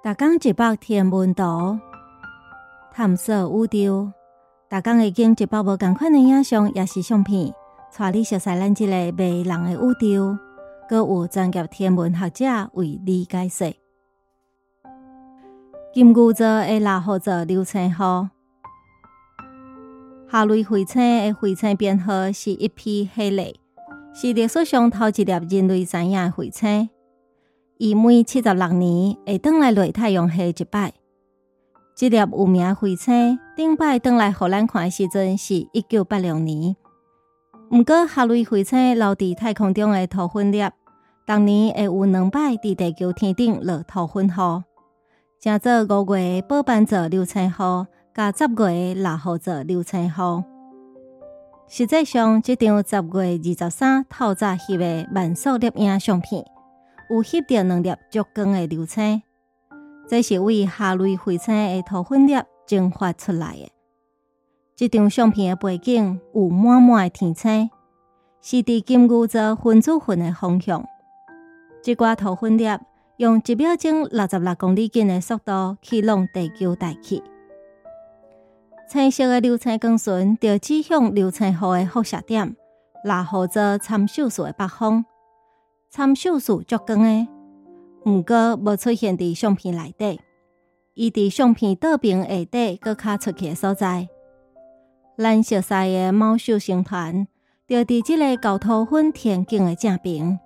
逐工一百天文图，探索宇宙。逐工会经一百无共款的影像，也是相片，带你熟悉咱即个迷人的宇宙。搁有专业天文学者为你解说。金牛座的六号座流星号，下类彗星的彗星编号是一 P 系列，是历史上头一粒人类知影的彗星。伊每七十六年会转来落太阳下一摆。这粒有名彗星顶摆转来互咱看的时阵是一九八六年。毋过，哈雷彗星留伫太空中的土粉粒，当年会有两摆伫地球天顶落土粉雨，正做五月宝斑座流星雨，甲十月六号座流星雨。实际上，这张十月二十三透早翕的慢速摄影相片。有翕到两粒足光的流星，这是为下类彗星的土粉粒蒸发出来的。这张相片的背景有满满的天星，是伫金牛座分子云的方向。这挂土粉粒用一秒钟六十六公里近的速度去往地球大气。青色的流星光线就指向流星雨的辐射点，拉号座参宿数的北方。参数数足光诶，毋过无出现伫相片内底。伊伫相片倒边下底搁较出去诶所在。咱熟悉诶猫秀星团，就伫即个高头昏田径诶正边。